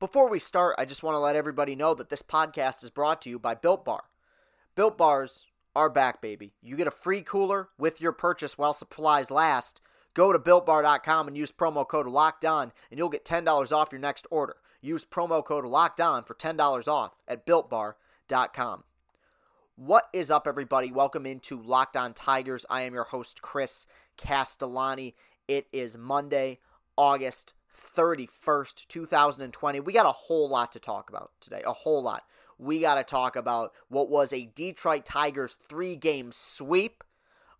Before we start, I just want to let everybody know that this podcast is brought to you by Built Bar. Built Bars are back, baby. You get a free cooler with your purchase while supplies last. Go to builtbar.com and use promo code Locked On, and you'll get $10 off your next order. Use promo code Locked On for $10 off at builtbar.com. What is up, everybody? Welcome into Locked On Tigers. I am your host, Chris Castellani. It is Monday, August 31st, 2020. We got a whole lot to talk about today. A whole lot. We got to talk about what was a Detroit Tigers three game sweep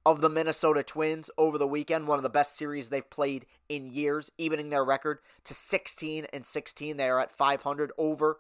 of the Minnesota Twins over the weekend. One of the best series they've played in years, evening their record to 16 and 16. They are at 500 over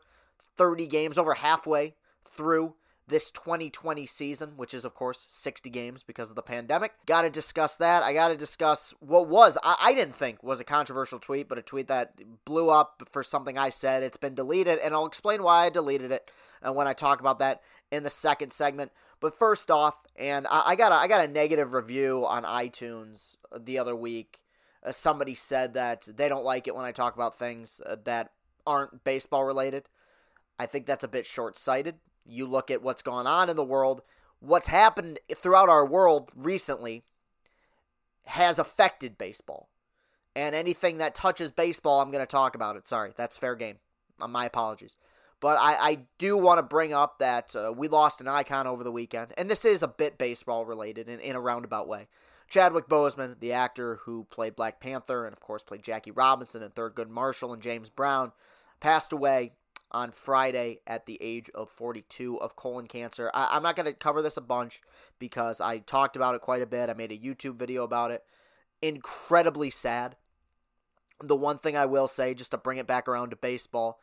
30 games, over halfway through this 2020 season, which is, of course, 60 games because of the pandemic. Got to discuss that. I got to discuss what was, I, I, didn't think was a controversial tweet, but a tweet that blew up for something I said. It's been deleted, and I'll explain why I deleted it and when I talk about that in the second segment. But first off, and I, I got a, I got a negative review on iTunes the other week. Uh, somebody said that they don't like it when I talk about things uh, that aren't baseball related. I think that's a bit short sighted you look at what's gone on in the world, what's happened throughout our world recently has affected baseball. And anything that touches baseball, I'm going to talk about it. Sorry, that's fair game. Uh, my apologies. But I, I do want to bring up that uh, we lost an icon over the weekend, and this is a bit baseball related in, in a roundabout way. Chadwick Boseman, the actor who played Black Panther and, of course, played Jackie Robinson and Thurgood Marshall and James Brown, passed away on Friday at the age of 42 of colon cancer. I, am not going to cover this a bunch because I talked about it quite a bit. I made a YouTube video about it. Incredibly sad. The one thing I will say, just to bring it back around to baseball,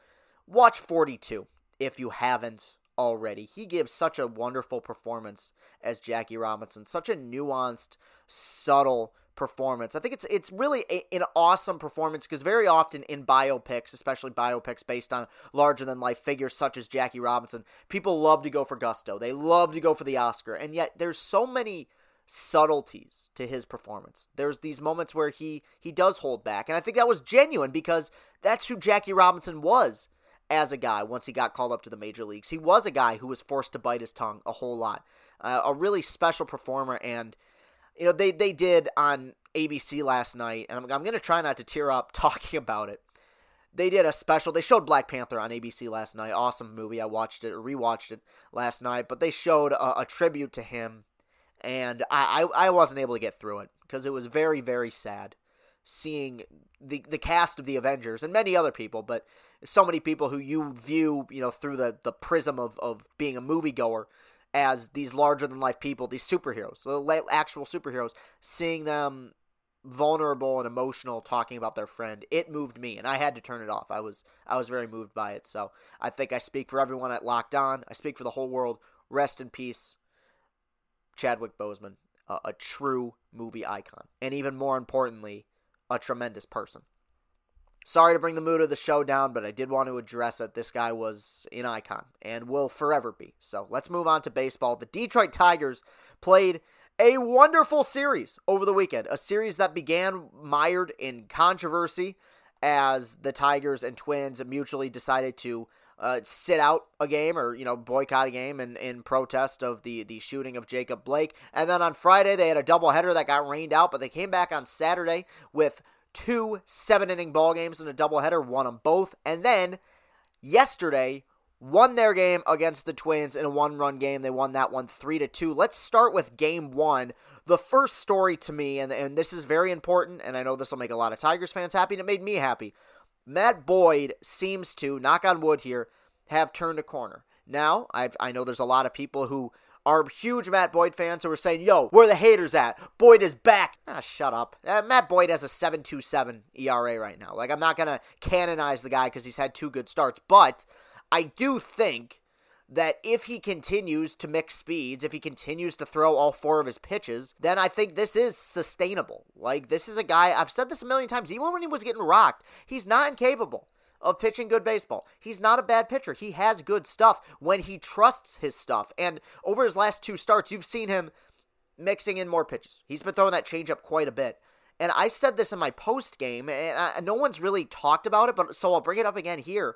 watch 42 if you haven't already. He gives such a wonderful performance as Jackie Robinson, such a nuanced, subtle performance. I think it's it's really a, an awesome performance because very often in biopics, especially biopics based on larger than life figures such as Jackie Robinson, people love to go for gusto. They love to go for the Oscar, and yet there's so many subtleties to his performance. There's these moments where he he does hold back, and I think that was genuine because that's who Jackie Robinson was as a guy once he got called up to the major leagues. He was a guy who was forced to bite his tongue a whole lot. Uh, a really special performer and you know, they they did on ABC last night, and I'm, I'm to try not to tear up talking about it. They did a special. They showed Black Panther on ABC last night. Awesome movie. I watched it rewatched it last night. But they showed a, a tribute to him, and I, I I wasn't able to get through it because it was very very sad seeing the the cast of the Avengers and many other people, but so many people who you view you know through the the prism of of being a moviegoer as these larger than life people, these superheroes, the actual superheroes, seeing them vulnerable and emotional talking about their friend it moved me and i had to turn it off. I was i was very moved by it. So i think i speak for everyone at locked on. I speak for the whole world. Rest in peace chadwick boseman a, a true movie icon and even more importantly a tremendous person Sorry to bring the mood of the show down, but I did want to address that This guy was an icon and will forever be. So let's move on to baseball. The Detroit Tigers played a wonderful series over the weekend, a series that began mired in controversy as the Tigers and Twins mutually decided to uh, sit out a game or you know boycott a game in, in protest of the the shooting of Jacob Blake. And then on Friday they had a doubleheader that got rained out, but they came back on Saturday with two seven inning ball games in a doubleheader, won them both, and then yesterday won their game against the Twins in a one run game. They won that one three to two. Let's start with game one. The first story to me, and, and this is very important, and I know this will make a lot of Tigers fans happy, and it made me happy. Matt Boyd seems to, knock on wood here, have turned a corner. Now, I've, I know there's a lot of people who are huge Matt Boyd fans who are saying, yo, where the haters at? Boyd is back. Ah, shut up. Uh, Matt Boyd has a 7.27 ERA right now. Like, I'm not going to canonize the guy because he's had two good starts, but I do think that if he continues to mix speeds, if he continues to throw all four of his pitches, then I think this is sustainable. Like, this is a guy, I've said this a million times, even when he was getting rocked, he's not incapable of pitching good baseball. He's not a bad pitcher. He has good stuff when he trusts his stuff. And over his last two starts, you've seen him mixing in more pitches. He's been throwing that changeup quite a bit. And I said this in my post game, and I, no one's really talked about it, but so I'll bring it up again here.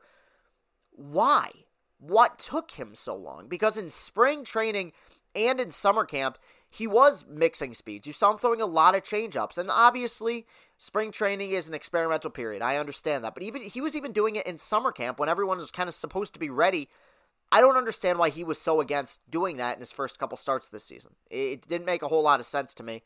Why? What took him so long? Because in spring training and in summer camp, he was mixing speeds. You saw him throwing a lot of changeups, and obviously, spring training is an experimental period. I understand that, but even he was even doing it in summer camp when everyone was kind of supposed to be ready. I don't understand why he was so against doing that in his first couple starts this season. It didn't make a whole lot of sense to me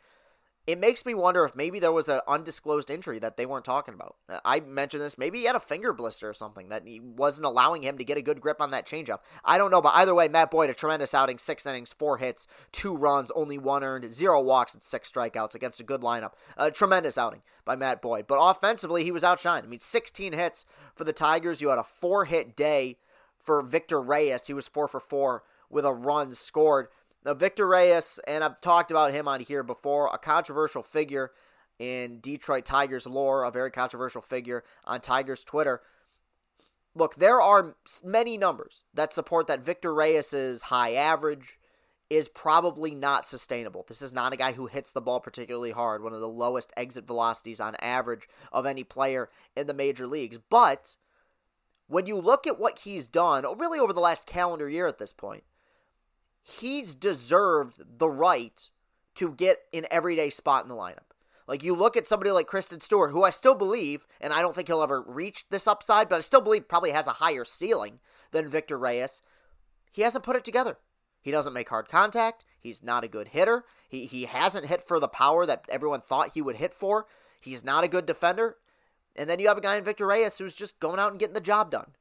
it makes me wonder if maybe there was an undisclosed injury that they weren't talking about. Uh, I mentioned this. Maybe he had a finger blister or something that he wasn't allowing him to get a good grip on that changeup. I don't know, but either way, Matt Boyd, a tremendous outing, six innings, four hits, two runs, only one earned, zero walks, and six strikeouts against a good lineup. A tremendous outing by Matt Boyd. But offensively, he was outshined. I mean, 16 hits for the Tigers. You had a four hit day for Victor Reyes. He was four for four with a run scored. Now, Victor Reyes, and I've talked about him on here before, a controversial figure in Detroit Tigers lore, a very controversial figure on Tigers Twitter. Look, there are many numbers that support that Victor Reyes's high average is probably not sustainable. This is not a guy who hits the ball particularly hard, one of the lowest exit velocities on average of any player in the major leagues. But when you look at what he's done, really over the last calendar year at this point, he's deserved the right to get an everyday spot in the lineup. Like you look at somebody like Christin Stewart, who I still believe, and I don't think he'll ever reach this upside, but I still believe probably has a higher ceiling than Victor Reyes. He hasn't put it together. He doesn't make hard contact. He's not a good hitter. He he hasn't hit for the power that everyone thought he would hit for. He's not a good defender. And then you have a guy in Victor Reyes who's just going out and getting the job done.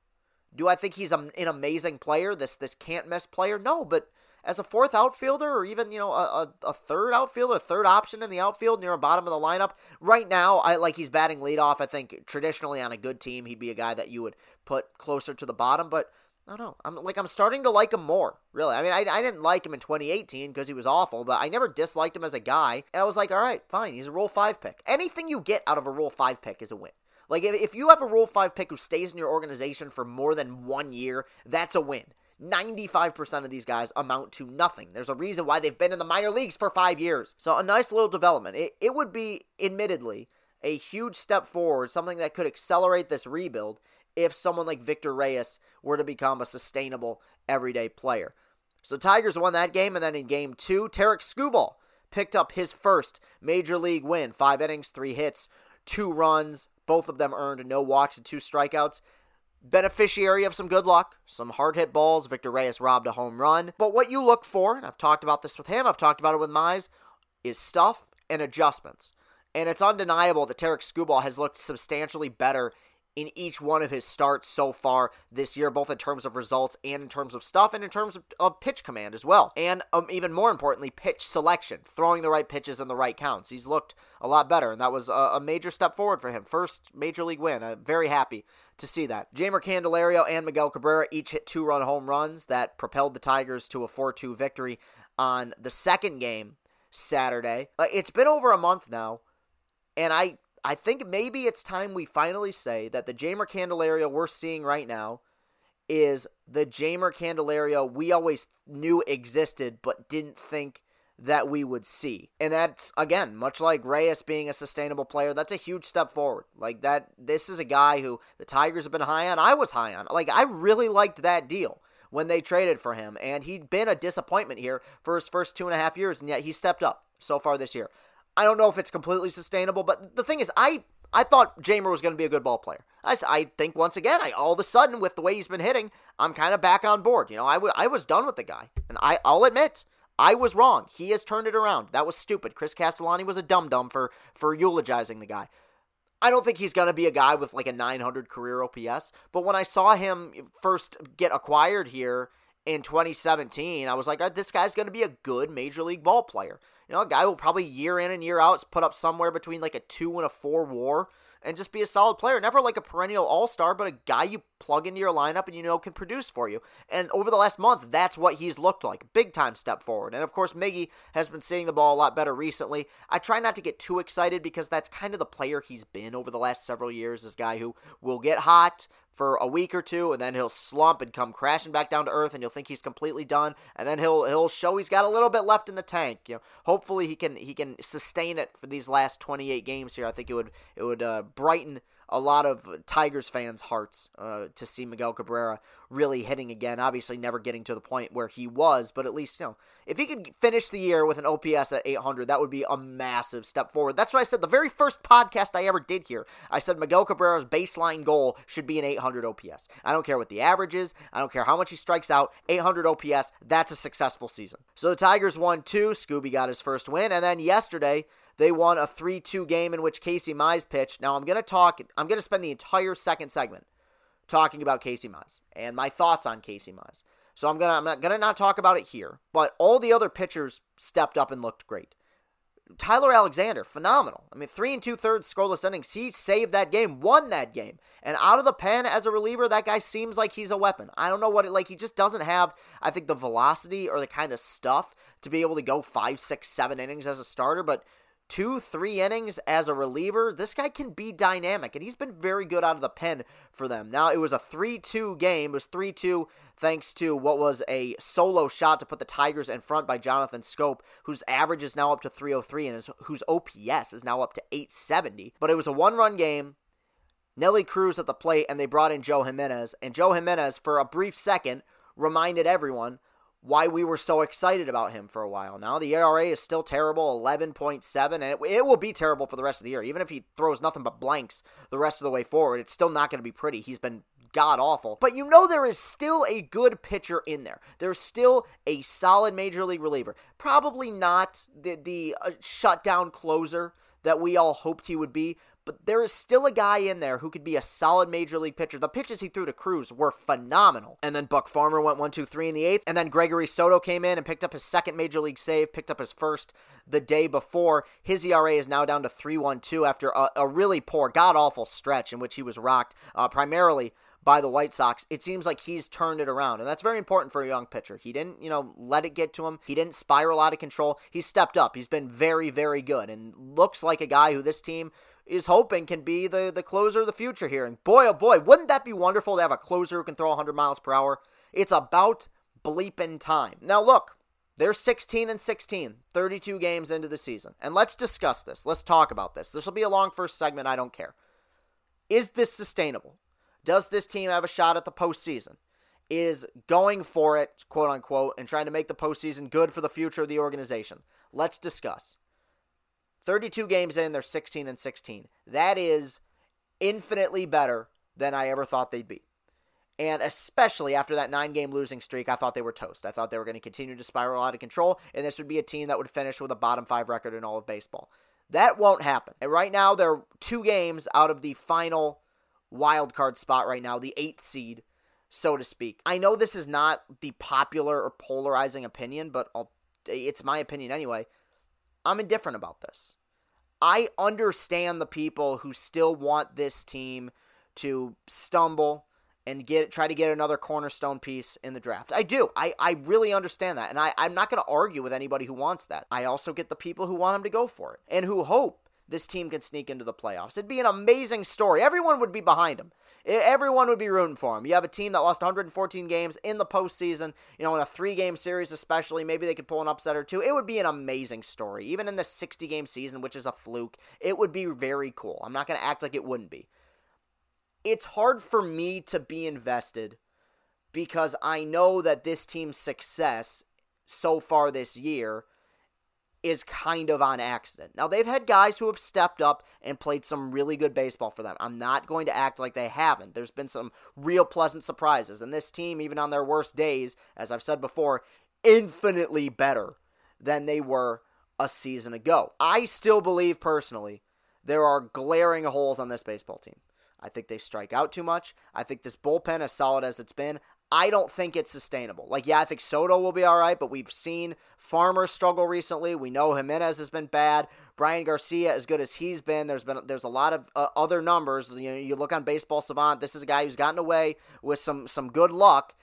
Do I think he's an amazing player? This this can't miss player? No, but as a fourth outfielder or even you know a, a, a, third outfielder, a third option in the outfield near the bottom of the lineup. Right now, I like he's batting leadoff. I think traditionally on a good team, he'd be a guy that you would put closer to the bottom, but. I don't know. I'm like I'm starting to like him more. Really. I mean, I, I didn't like him in 2018 because he was awful, but I never disliked him as a guy. And I was like, all right, fine. He's a Rule Five pick. Anything you get out of a Rule Five pick is a win. Like if, if you have a Rule Five pick who stays in your organization for more than one year, that's a win. 95% of these guys amount to nothing. There's a reason why they've been in the minor leagues for five years. So, a nice little development. It, it would be, admittedly, a huge step forward, something that could accelerate this rebuild if someone like Victor Reyes were to become a sustainable everyday player. So, Tigers won that game, and then in game two, Tarik Skubal picked up his first major league win. Five innings, three hits, two runs, both of them earned no walks and two strikeouts beneficiary of some good luck, some hard hit balls. Victor Reyes robbed a home run. But what you look for, and I've talked about this with him, I've talked about it with Mize, is stuff and adjustments. And it's undeniable that Tarik Skubal has looked substantially better in each one of his starts so far this year, both in terms of results and in terms of stuff, and in terms of, of pitch command as well. And um, even more importantly, pitch selection, throwing the right pitches in the right counts. He's looked a lot better, and that was a, a major step forward for him. First major league win. I'm very happy to see that. Jeimer Candelario and Miguel Cabrera each hit two run home runs that propelled the Tigers to a 4 2 victory on the second game Saturday. Uh, it's been over a month now, and I I think maybe it's time we finally say that the Jeimer Candelario we're seeing right now is the Jeimer Candelario we always knew existed but didn't think that we would see. And that's again, much like Reyes being a sustainable player, that's a huge step forward. Like that this is a guy who the Tigers have been high on. I was high on. Like I really liked that deal when they traded for him. And he'd been a disappointment here for his first two and a half years, and yet he stepped up so far this year. I don't know if it's completely sustainable, but the thing is, I I thought Jeimer was going to be a good ball player. I, I think once again, I all of a sudden with the way he's been hitting, I'm kind of back on board. You know, I, w- I was done with the guy, and I I'll admit I was wrong. He has turned it around. That was stupid. Chris Castellani was a dum dum for for eulogizing the guy. I don't think he's going to be a guy with like a 900 career OPS, but when I saw him first get acquired here in 2017, I was like, uh, this guy's going to be a good major league ball player. You know, a guy will probably year in and year out put up somewhere between like a two and a four war and just be a solid player. Never like a perennial all star, but a guy you plug into your lineup and you know can produce for you. And over the last month, that's what he's looked like. Big time step forward. And of course, Miggy has been seeing the ball a lot better recently. I try not to get too excited because that's kind of the player he's been over the last several years. This guy who will get hot, for a week or two, and then he'll slump and come crashing back down to earth, and you'll think he's completely done, and then he'll he'll show he's got a little bit left in the tank. You know, hopefully he can he can sustain it for these last 28 games here. I think it would it would uh, brighten a lot of Tigers fans' hearts uh, to see Miguel Cabrera really hitting again. Obviously, never getting to the point where he was, but at least, you know, if he could finish the year with an OPS at 800, that would be a massive step forward. That's what I said the very first podcast I ever did here. I said Miguel Cabrera's baseline goal should be an 800 OPS. I don't care what the average is, I don't care how much he strikes out. 800 OPS, that's a successful season. So the Tigers won two. Scooby got his first win, and then yesterday, they won a 3 2 game in which Casey Mize pitched. Now, I'm going to talk, I'm going to spend the entire second segment talking about Casey Mize and my thoughts on Casey Mize. So I'm gonna I'm not gonna not talk about it here, but all the other pitchers stepped up and looked great. Tyler Alexander, phenomenal. I mean, three and two thirds scoreless innings. He saved that game, won that game, and out of the pen as a reliever, that guy seems like he's a weapon. I don't know what it like. He just doesn't have, I think, the velocity or the kind of stuff to be able to go five, six, seven innings as a starter. But two, three innings as a reliever, this guy can be dynamic, and he's been very good out of the pen for them. Now, it was a 3 2 game. It was 3 2 thanks to what was a solo shot to put the Tigers in front by Jonathan Schoop, whose average is now up to 303 and his, whose OPS is now up to 870. But it was a one run game. Nelly Cruz at the plate, and they brought in Joe Jimenez. And Joe Jimenez, for a brief second, reminded everyone why we were so excited about him for a while now. The ERA is still terrible, 11.7, and it, it, will be terrible for the rest of the year. Even if he throws nothing but blanks the rest of the way forward, it's still not going to be pretty. He's been god awful. But you know there is still a good pitcher in there. There's still a solid major league reliever. Probably not the the uh, shutdown closer that we all hoped he would be, but there is still a guy in there who could be a solid major league pitcher. The pitches he threw to Cruz were phenomenal. And then Buck Farmer went 1 2 3 in the eighth. And then Gregory Soto came in and picked up his second major league save, picked up his first the day before. His ERA is now down to 3 1 2 after a, a really poor, god awful stretch in which he was rocked uh, primarily by the White Sox, it seems like he's turned it around. And that's very important for a young pitcher. He didn't, you know, let it get to him. He didn't spiral out of control. He stepped up. He's been very, very good and looks like a guy who this team is hoping can be the, the closer of the future here. And boy, oh boy, wouldn't that be wonderful to have a closer who can throw 100 miles per hour? It's about bleeping time. Now, look, they're 16 and 16, 32 games into the season. And let's discuss this. Let's talk about this. This will be a long first segment. I don't care. Is this sustainable? Does this team have a shot at the postseason? Is going for it, quote unquote, and trying to make the postseason good for the future of the organization? Let's discuss. 32 games in, they're 16 and 16. That is infinitely better than I ever thought they'd be. And especially after that nine game losing streak, I thought they were toast. I thought they were going to continue to spiral out of control, and this would be a team that would finish with a bottom five record in all of baseball. That won't happen. And right now, they're two games out of the final wild card spot right now, the eighth seed, so to speak. I know this is not the popular or polarizing opinion, but I'll, it's my opinion anyway. I'm indifferent about this. I understand the people who still want this team to stumble and get try to get another cornerstone piece in the draft. I do. I, I really understand that. And I, I'm not going to argue with anybody who wants that. I also get the people who want him to go for it and who hope this team can sneak into the playoffs. It'd be an amazing story. Everyone would be behind him. Everyone would be rooting for him. You have a team that lost 114 games in the postseason, you know, in a three game series, especially. Maybe they could pull an upset or two. It would be an amazing story. Even in the 60 game season, which is a fluke, it would be very cool. I'm not going to act like it wouldn't be. It's hard for me to be invested because I know that this team's success so far this year is kind of on accident. Now, they've had guys who have stepped up and played some really good baseball for them. I'm not going to act like they haven't. There's been some real pleasant surprises. And this team, even on their worst days, as I've said before, infinitely better than they were a season ago. I still believe personally there are glaring holes on this baseball team. I think they strike out too much. I think this bullpen, as solid as it's been, I don't think it's sustainable. Like, yeah, I think Soto will be all right, but we've seen Farmer struggle recently. We know Jimenez has been bad. Bryan Garcia, as good as he's been, there's been there's a lot of uh, other numbers. You know, you look on Baseball Savant. This is a guy who's gotten away with some some good luck.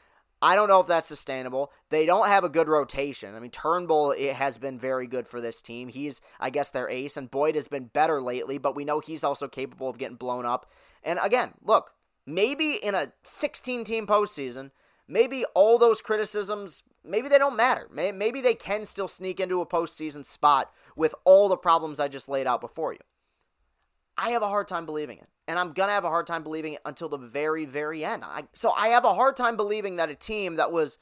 I don't know if that's sustainable. They don't have a good rotation. I mean, Turnbull it has been very good for this team. He's, I guess, their ace, and Boyd has been better lately, but we know he's also capable of getting blown up. And again, look, maybe in a 16 team postseason, maybe all those criticisms, maybe they don't matter. Maybe they can still sneak into a postseason spot with all the problems I just laid out before you. I have a hard time believing it. And I'm going to have a hard time believing it until the very, very end. I, so I have a hard time believing that a team that was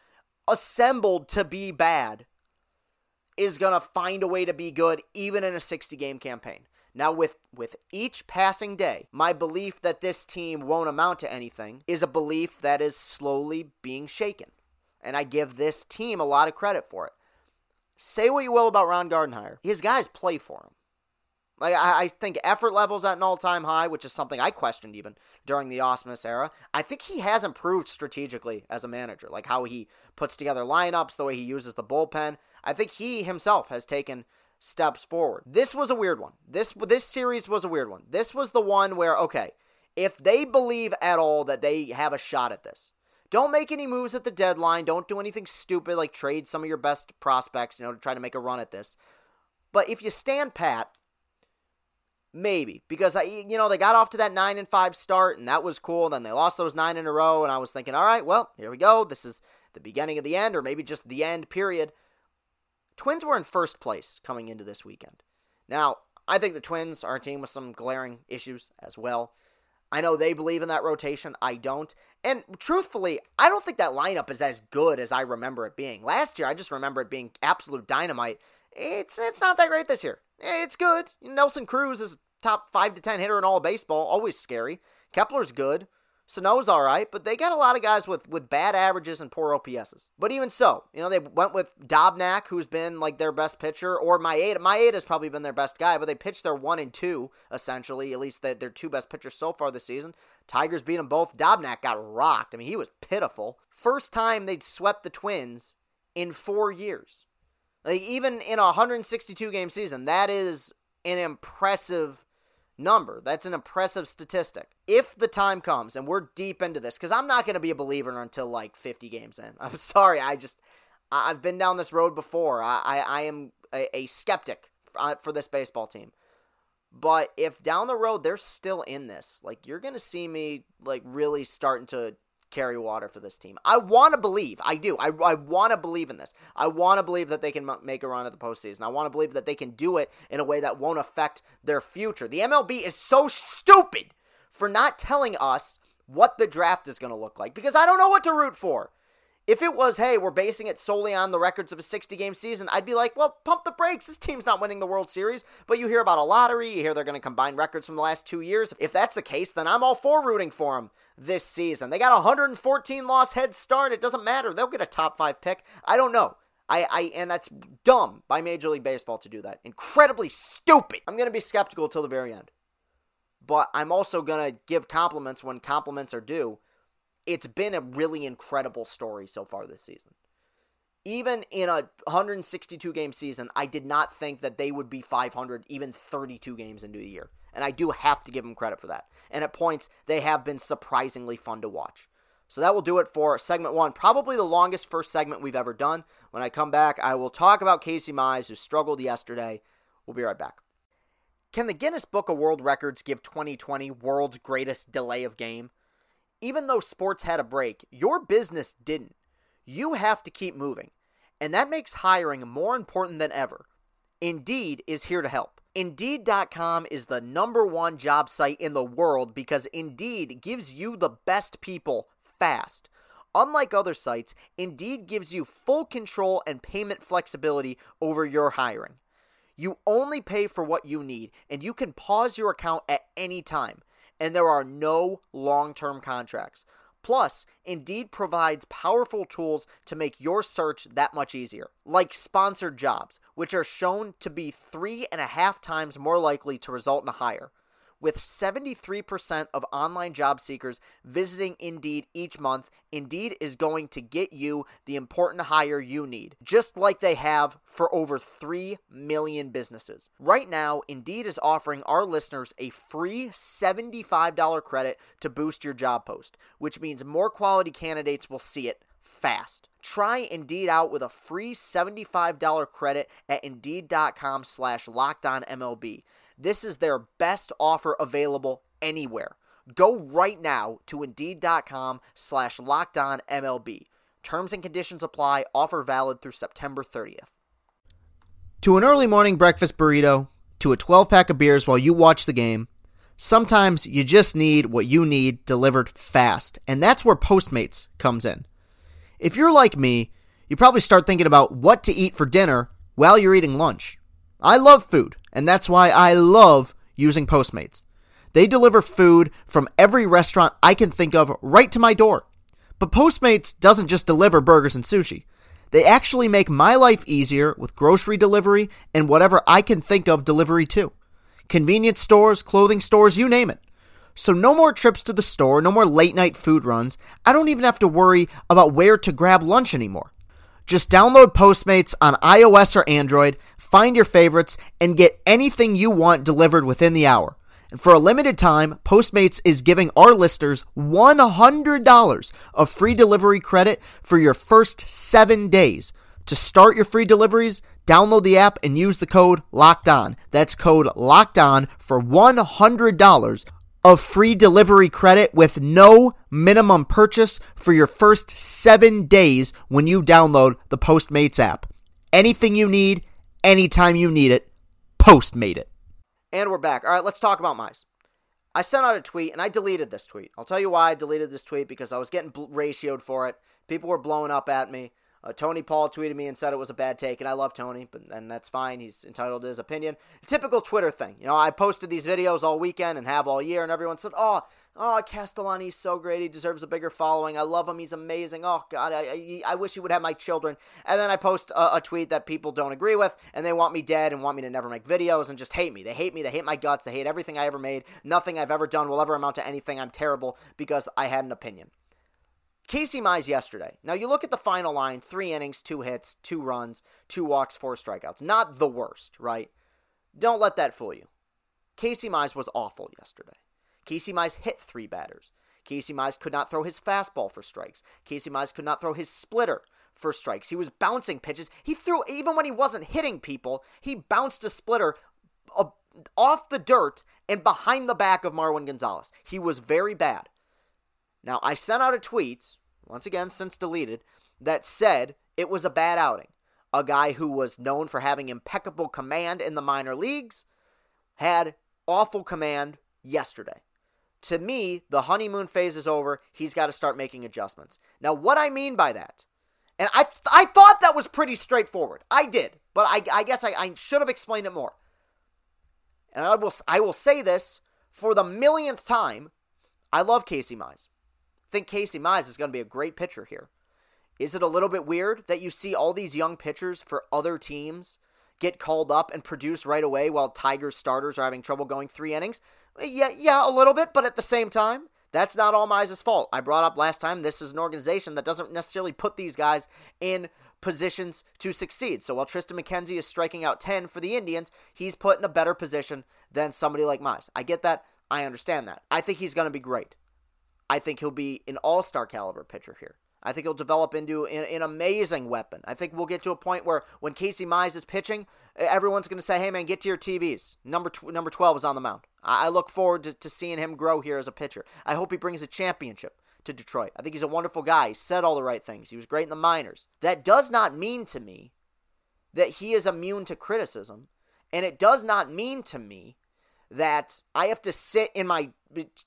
assembled to be bad is going to find a way to be good even in a 60 game campaign. Now with with each passing day, my belief that this team won't amount to anything is a belief that is slowly being shaken. And I give this team a lot of credit for it. Say what you will about Ron Gardenhire. His guys play for him. Like I, I think effort levels at an all-time high, which is something I questioned even during the Ausmus era. I think he has improved strategically as a manager, like how he puts together lineups, the way he uses the bullpen. I think he himself has taken steps forward. This was a weird one. This this series was a weird one. This was the one where okay, if they believe at all that they have a shot at this, don't make any moves at the deadline. Don't do anything stupid like trade some of your best prospects, you know, to try to make a run at this. But if you stand pat, maybe because I, you know, they got off to that nine and five start, and that was cool. Then they lost those nine in a row, and I was thinking, all right, well, here we go. This is the beginning of the end, or maybe just the end. Period. Twins were in first place coming into this weekend. Now, I think the Twins are a team with some glaring issues as well. I know they believe in that rotation. I don't. And truthfully, I don't think that lineup is as good as I remember it being. Last year, I just remember it being absolute dynamite. It's it's not that great this year. It's good. Nelson Cruz is top 5 to 10 hitter in all baseball, always scary. Kepler's good. Sano's all right, but they got a lot of guys with, with bad averages and poor OPSs. But even so, you know, they went with Dobnak, who's been like their best pitcher, or Maeda. Maeda's probably been their best guy, but they pitched their one and two, essentially, at least their two best pitchers so far this season. Tigers beat them both. Dobnak got rocked. I mean, he was pitiful. First time they'd swept the Twins in four years. Like, even in a 162 game season, that is an impressive number. That's an impressive statistic. If the time comes and we're deep into this, because I'm not going to be a believer until like 50 games in. I'm sorry. I just, I've been down this road before. I, I, I am a, a skeptic uh, for this baseball team. But if down the road they're still in this, like you're going to see me like really starting to carry water for this team. I want to believe. I do. I, I want to believe in this. I want to believe that they can m- make a run at the postseason. I want to believe that they can do it in a way that won't affect their future. The MLB is so stupid for not telling us what the draft is going to look like because I don't know what to root for. If it was, hey, we're basing it solely on the records of a 60 game season, I'd be like, well, pump the brakes. This team's not winning the World Series. But you hear about a lottery, you hear they're going to combine records from the last two years. If that's the case, then I'm all for rooting for them this season. They got a 114 loss head start. It doesn't matter. They'll get a top five pick. I don't know. I, I and that's dumb by Major League Baseball to do that. Incredibly stupid. I'm gonna be skeptical till the very end. But I'm also gonna give compliments when compliments are due it's been a really incredible story so far this season. Even in a 162 game season, I did not think that they would be 500 even 32 games into a year. And I do have to give them credit for that. And at points, they have been surprisingly fun to watch. So that will do it for segment one. Probably the longest first segment we've ever done. When I come back, I will talk about Casey Mize, who struggled yesterday. We'll be right back. Can the Guinness Book of World Records give 2020 world's greatest delay of game? Even though sports had a break, your business didn't. You have to keep moving. And that makes hiring more important than ever. Indeed is here to help. Indeed.com is the number one job site in the world because Indeed gives you the best people fast. Unlike other sites, Indeed gives you full control and payment flexibility over your hiring. You only pay for what you need, and you can pause your account at any time and there are no long term contracts. Plus, Indeed provides powerful tools to make your search that much easier, like sponsored jobs, which are shown to be three and a half times more likely to result in a hire with 73% of online job seekers visiting Indeed each month, Indeed is going to get you the important hire you need, just like they have for over 3 million businesses. Right now, Indeed is offering our listeners a free $75 credit to boost your job post, which means more quality candidates will see it fast. Try Indeed out with a free $75 credit at Indeed.com slash LockedOnMLB. This is their best offer available anywhere. Go right now to Indeed.com slash MLB. Terms and conditions apply. Offer valid through September 30th. To an early morning breakfast burrito, to a 12 pack of beers while you watch the game, sometimes you just need what you need delivered fast. And that's where Postmates comes in. If you're like me, you probably start thinking about what to eat for dinner while you're eating lunch. I love food, and that's why I love using Postmates. They deliver food from every restaurant I can think of right to my door. But Postmates doesn't just deliver burgers and sushi. They actually make my life easier with grocery delivery and whatever I can think of delivery too. Convenience stores, clothing stores, you name it. So no more trips to the store, no more late night food runs. I don't even have to worry about where to grab lunch anymore. Just download Postmates on iOS or Android, find your favorites, and get anything you want delivered within the hour. And for a limited time, Postmates is giving our listeners $100 of free delivery credit for your first seven days. To start your free deliveries, download the app and use the code LOCKED ON. That's code LOCKED ON for $100 of free delivery credit with no minimum purchase for your first seven days when you download the Postmates app. Anything you need, anytime you need it, Postmate it. And we're back. All right, let's talk about Mize. I sent out a tweet and I deleted this tweet. I'll tell you why I deleted this tweet because I was getting ratioed for it. People were blowing up at me. Uh, Tony Paul tweeted me and said it was a bad take, and I love Tony, but and that's fine. He's entitled to his opinion. Typical Twitter thing. You know, I posted these videos all weekend and have all year, and everyone said, "Oh, oh, Castellani's so great. He deserves a bigger following. I love him. He's amazing. Oh God, I I, I wish he would have my children." And then I post a, a tweet that people don't agree with, and they want me dead and want me to never make videos and just hate me. They hate me. They hate my guts. They hate everything I ever made. Nothing I've ever done will ever amount to anything. I'm terrible because I had an opinion. Casey Mize yesterday. Now you look at the final line three innings, two hits, two runs, two walks, four strikeouts. Not the worst, right? Don't let that fool you. Casey Mize was awful yesterday. Casey Mize hit three batters. Casey Mize could not throw his fastball for strikes. Casey Mize could not throw his splitter for strikes. He was bouncing pitches. He threw, even when he wasn't hitting people, he bounced a splitter off the dirt and behind the back of Marwin Gonzalez. He was very bad. Now, I sent out a tweet, once again, since deleted, that said it was a bad outing. A guy who was known for having impeccable command in the minor leagues had awful command yesterday. To me, the honeymoon phase is over. He's got to start making adjustments. Now, what I mean by that, and I, th- I thought that was pretty straightforward. I did, but I, I guess I, I should have explained it more. And I will, I will say this for the millionth time. I love Casey Mize think Casey Mize is going to be a great pitcher here. Is it a little bit weird that you see all these young pitchers for other teams get called up and produce right away while Tigers starters are having trouble going three innings? Yeah, yeah, a little bit, but at the same time, that's not all Mize's fault. I brought up last time this is an organization that doesn't necessarily put these guys in positions to succeed. So while Triston McKenzie is striking out 10 for the Indians, he's put in a better position than somebody like Mize. I get that. I understand that. I think he's going to be great. I think he'll be an all star caliber pitcher here. I think he'll develop into an, an, amazing weapon. I think we'll get to a point where when Casey Mize is pitching, everyone's going to say, hey, man, get to your TVs. Number, tw- number 12 is on the mound. I, I look forward to, to seeing him grow here as a pitcher. I hope he brings a championship to Detroit. I think he's a wonderful guy. He said all the right things. He was great in the minors. That does not mean to me that he is immune to criticism. And it does not mean to me that I have to sit in my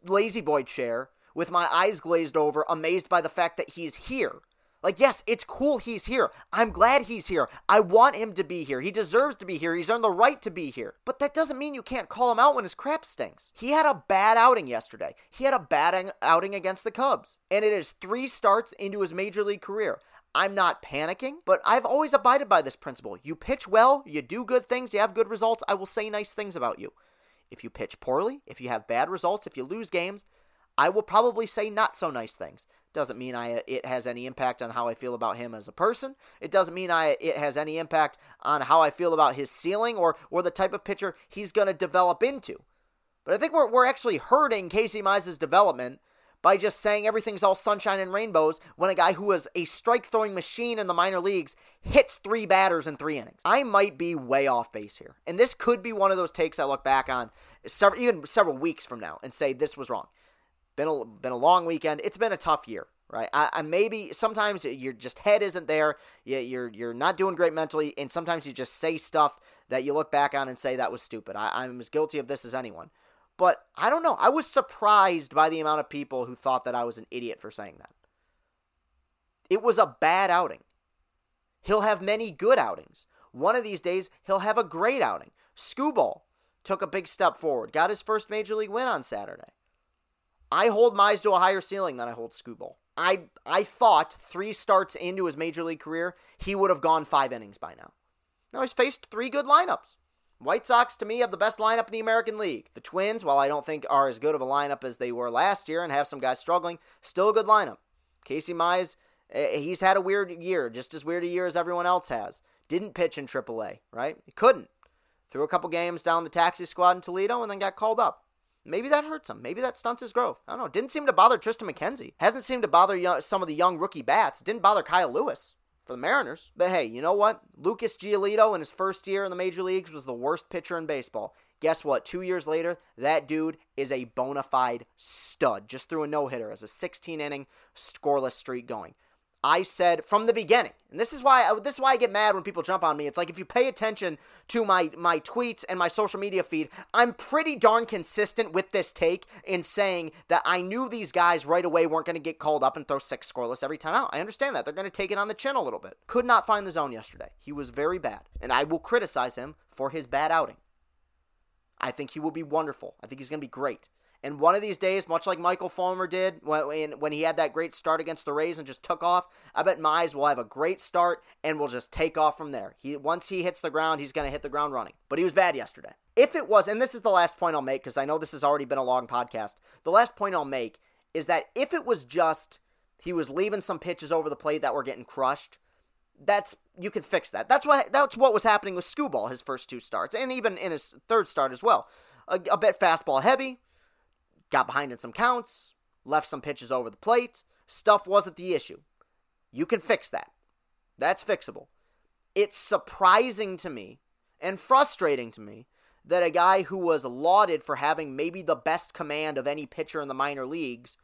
lazy boy chair with my eyes glazed over, amazed by the fact that he's here. Like, yes, it's cool he's here. I'm glad he's here. I want him to be here. He deserves to be here. He's earned the right to be here. But that doesn't mean you can't call him out when his crap stinks. He had a bad outing yesterday. He had a bad outing against the Cubs. And it is three starts into his major league career. I'm not panicking, but I've always abided by this principle. You pitch well, you do good things, you have good results, I will say nice things about you. If you pitch poorly, if you have bad results, if you lose games, I will probably say not so nice things. Doesn't mean I it has any impact on how I feel about him as a person. It doesn't mean I it has any impact on how I feel about his ceiling or or the type of pitcher he's going to develop into. But I think we're we're actually hurting Casey Mize's development by just saying everything's all sunshine and rainbows when a guy who was a strike throwing machine in the minor leagues hits three batters in three innings. I might be way off base here. And this could be one of those takes I look back on several, even several weeks from now and say this was wrong. Been a, been a long weekend. It's been a tough year, right? I, I maybe sometimes your just head isn't there. You, you're you're not doing great mentally, and sometimes you just say stuff that you look back on and say that was stupid. I, I'm as guilty of this as anyone. But I don't know. I was surprised by the amount of people who thought that I was an idiot for saying that. It was a bad outing. He'll have many good outings. One of these days, he'll have a great outing. Skubal took a big step forward, got his first major league win on Saturday. I hold Mize to a higher ceiling than I hold Skubal. I I thought three starts into his major league career, he would have gone five innings by now. Now he's faced three good lineups. White Sox, to me, have the best lineup in the American League. The Twins, while I don't think are as good of a lineup as they were last year and have some guys struggling, still a good lineup. Casey Mize, eh, he's had a weird year, just as weird a year as everyone else has. Didn't pitch in AAA, right? He couldn't. Threw a couple games down the taxi squad in Toledo and then got called up. Maybe that hurts him. Maybe that stunts his growth. I don't know. Didn't seem to bother Triston McKenzie. Hasn't seemed to bother some of the young rookie bats. Didn't bother Kyle Lewis for the Mariners. But hey, you know what? Lucas Giolito in his first year in the major leagues was the worst pitcher in baseball. Guess what? Two years later, that dude is a bona fide stud. Just threw a no hitter as a 16 inning scoreless streak going. I said from the beginning, and this is why uh, this is why I get mad when people jump on me. It's like if you pay attention to my my tweets and my social media feed, I'm pretty darn consistent with this take in saying that I knew these guys right away weren't going to get called up and throw six scoreless every time out. I understand that they're going to take it on the chin a little bit. Could not find the zone yesterday. He was very bad, and I will criticize him for his bad outing. I think he will be wonderful. I think he's going to be great. And one of these days, much like Michael Fulmer did when, when he had that great start against the Rays and just took off, I bet Mize will have a great start and will just take off from there. He Once he hits the ground, he's going to hit the ground running. But he was bad yesterday. If it was, and this is the last point I'll make because I know this has already been a long podcast, the last point I'll make is that if it was just he was leaving some pitches over the plate that were getting crushed, that's you can fix that. That's what that's what was happening with Skubal his first two starts, and even in his third start as well. A, a bit fastball heavy, got behind in some counts, left some pitches over the plate. Stuff wasn't the issue. You can fix that. That's fixable. It's surprising to me and frustrating to me that a guy who was lauded for having maybe the best command of any pitcher in the minor leagues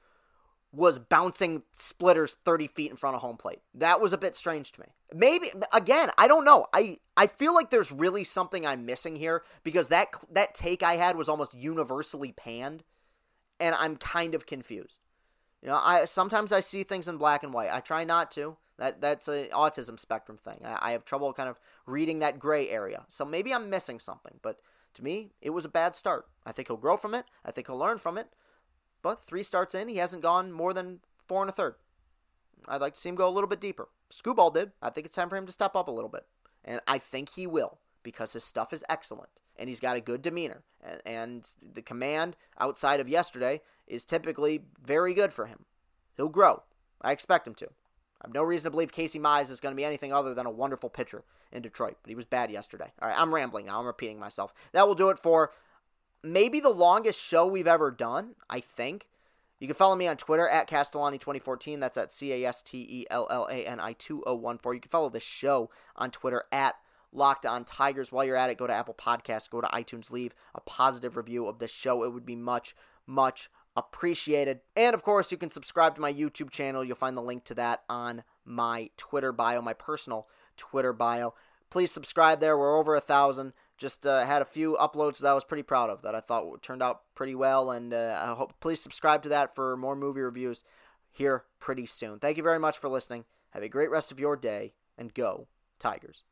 was bouncing splitters 30 feet in front of home plate. That was a bit strange to me. Maybe again, I don't know. I I feel like there's really something I'm missing here because that that take I had was almost universally panned and I'm kind of confused. You know, I sometimes I see things in black and white. I try not to. That that's an autism spectrum thing. I, I have trouble kind of reading that gray area. So maybe I'm missing something. But to me, it was a bad start. I think he'll grow from it. I think he'll learn from it. But three starts in, he hasn't gone more than four and a third. I'd like to see him go a little bit deeper. Skubal did. I think it's time for him to step up a little bit. And I think he will because his stuff is excellent and he's got a good demeanor. And, the command outside of yesterday is typically very good for him. He'll grow. I expect him to. I have no reason to believe Casey Mize is going to be anything other than a wonderful pitcher in Detroit, but he was bad yesterday. All right, I'm rambling now. I'm repeating myself. That will do it for maybe the longest show we've ever done, I think. You can follow me on Twitter at Castellani2014. That's at C A S T E L L A N I 2014. You can follow the show on Twitter at Locked On Tigers. While you're at it, go to Apple Podcasts, go to iTunes, leave a positive review of this show. It would be much, much appreciated. And of course, you can subscribe to my YouTube channel. You'll find the link to that on my Twitter bio, my personal Twitter bio. Please subscribe there. We're over a thousand. Just uh, had a few uploads that I was pretty proud of that I thought turned out pretty well. And uh, I hope please subscribe to that for more movie reviews here pretty soon. Thank you very much for listening. Have a great rest of your day and go Tigers.